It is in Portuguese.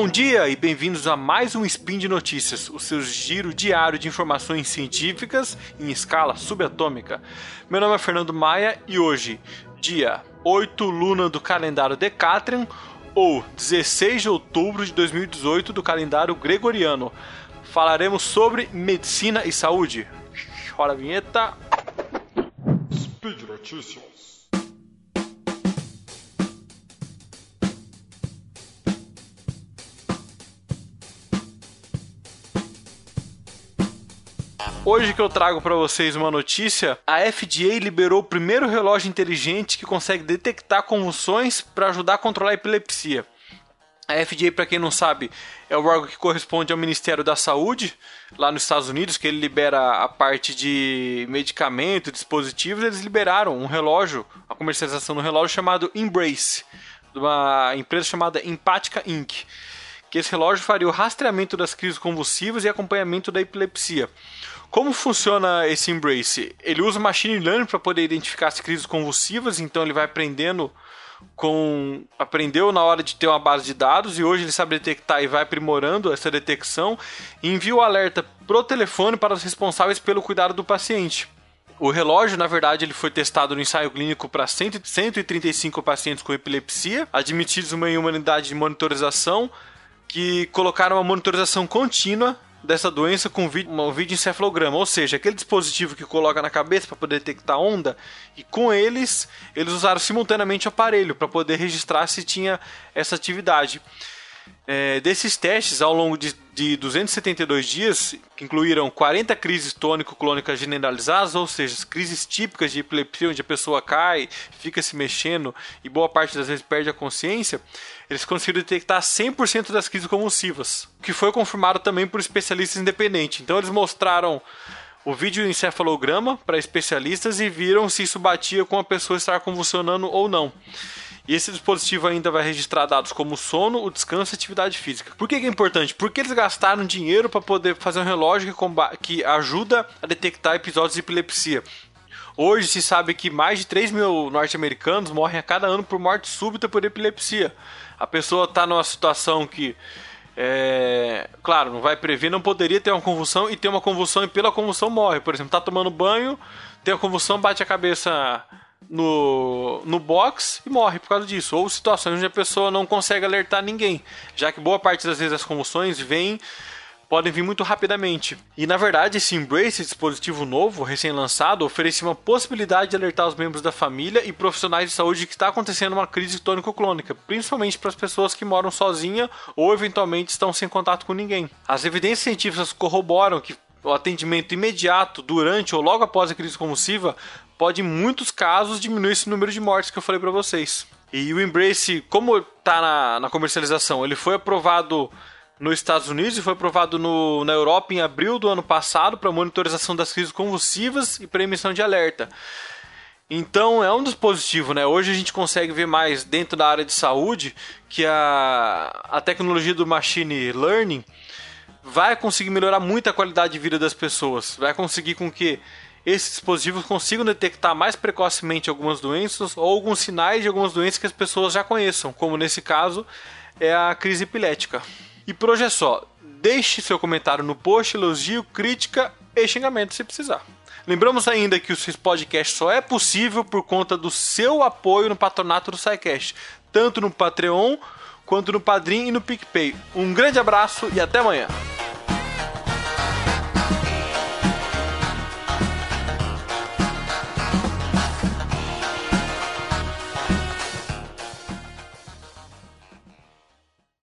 Bom dia e bem-vindos a mais um Spin de Notícias, o seu giro diário de informações científicas em escala subatômica. Meu nome é Fernando Maia e hoje, dia 8 Luna do calendário Decatrian ou 16 de outubro de 2018 do calendário Gregoriano, falaremos sobre medicina e saúde. Chora a vinheta. Speed Notícias. Hoje que eu trago para vocês uma notícia, a FDA liberou o primeiro relógio inteligente que consegue detectar convulsões para ajudar a controlar a epilepsia. A FDA, para quem não sabe, é o órgão que corresponde ao Ministério da Saúde, lá nos Estados Unidos, que ele libera a parte de medicamento, dispositivos. Eles liberaram um relógio, a comercialização do relógio chamado Embrace, de uma empresa chamada Empatica Inc. Que esse relógio faria o rastreamento das crises convulsivas e acompanhamento da epilepsia. Como funciona esse Embrace? Ele usa machine learning para poder identificar as crises convulsivas, então ele vai aprendendo com aprendeu na hora de ter uma base de dados e hoje ele sabe detectar e vai aprimorando essa detecção e envia o alerta pro telefone para os responsáveis pelo cuidado do paciente. O relógio, na verdade, ele foi testado no ensaio clínico para 135 pacientes com epilepsia, admitidos em uma unidade de monitorização, que colocaram uma monitorização contínua dessa doença com um vídeo encefalograma, ou seja, aquele dispositivo que coloca na cabeça para poder detectar onda, e com eles, eles usaram simultaneamente o aparelho para poder registrar se tinha essa atividade. É, desses testes, ao longo de, de 272 dias, que incluíram 40 crises tônico-clônicas generalizadas, ou seja, crises típicas de epilepsia, onde a pessoa cai, fica se mexendo e boa parte das vezes perde a consciência, eles conseguiram detectar 100% das crises convulsivas, o que foi confirmado também por especialistas independentes. Então, eles mostraram o vídeo encefalograma para especialistas e viram se isso batia com a pessoa estar convulsionando ou não. E esse dispositivo ainda vai registrar dados como sono, o descanso e atividade física. Por que, é importante? Porque eles gastaram dinheiro para poder fazer um relógio que, que ajuda a detectar episódios de epilepsia. Hoje se sabe que mais de 3 mil norte-americanos morrem a cada ano por morte súbita por epilepsia. A pessoa está numa situação que, é, claro, não vai prever, não poderia ter uma convulsão e ter uma convulsão e pela convulsão morre. Por exemplo, está tomando banho, tem a convulsão, bate a cabeça no, no box e morre por causa disso. Ou situações onde a pessoa não consegue alertar ninguém, já que boa parte das vezes as convulsões vêm podem vir muito rapidamente. E na verdade, esse Embrace, dispositivo novo, recém-lançado, oferecia uma possibilidade de alertar os membros da família e profissionais de saúde que está acontecendo uma crise tônico-clônica, principalmente para as pessoas que moram sozinhas ou eventualmente estão sem contato com ninguém. As evidências científicas corroboram que o atendimento imediato durante ou logo após a crise convulsiva pode, em muitos casos, diminuir esse número de mortes que eu falei para vocês. E o Embrace, como está na, na, comercialização, ele foi aprovado nos Estados Unidos e foi aprovado no, na Europa em abril do ano passado para monitorização das crises convulsivas e para emissão de alerta. Então é um dispositivo, né? Hoje a gente consegue ver mais dentro da área de saúde que a, a tecnologia do machine learning vai conseguir melhorar muito a qualidade de vida das pessoas. Vai conseguir com que esses dispositivos consigam detectar mais precocemente algumas doenças ou alguns sinais de algumas doenças que as pessoas já conheçam, como nesse caso é a crise epilética. E por hoje é só. Deixe seu comentário no post, elogio, crítica e xingamento se precisar. Lembramos ainda que o seu podcast só é possível por conta do seu apoio no patronato do SciCast, tanto no Patreon quanto no Padrim e no PicPay. Um grande abraço e até amanhã!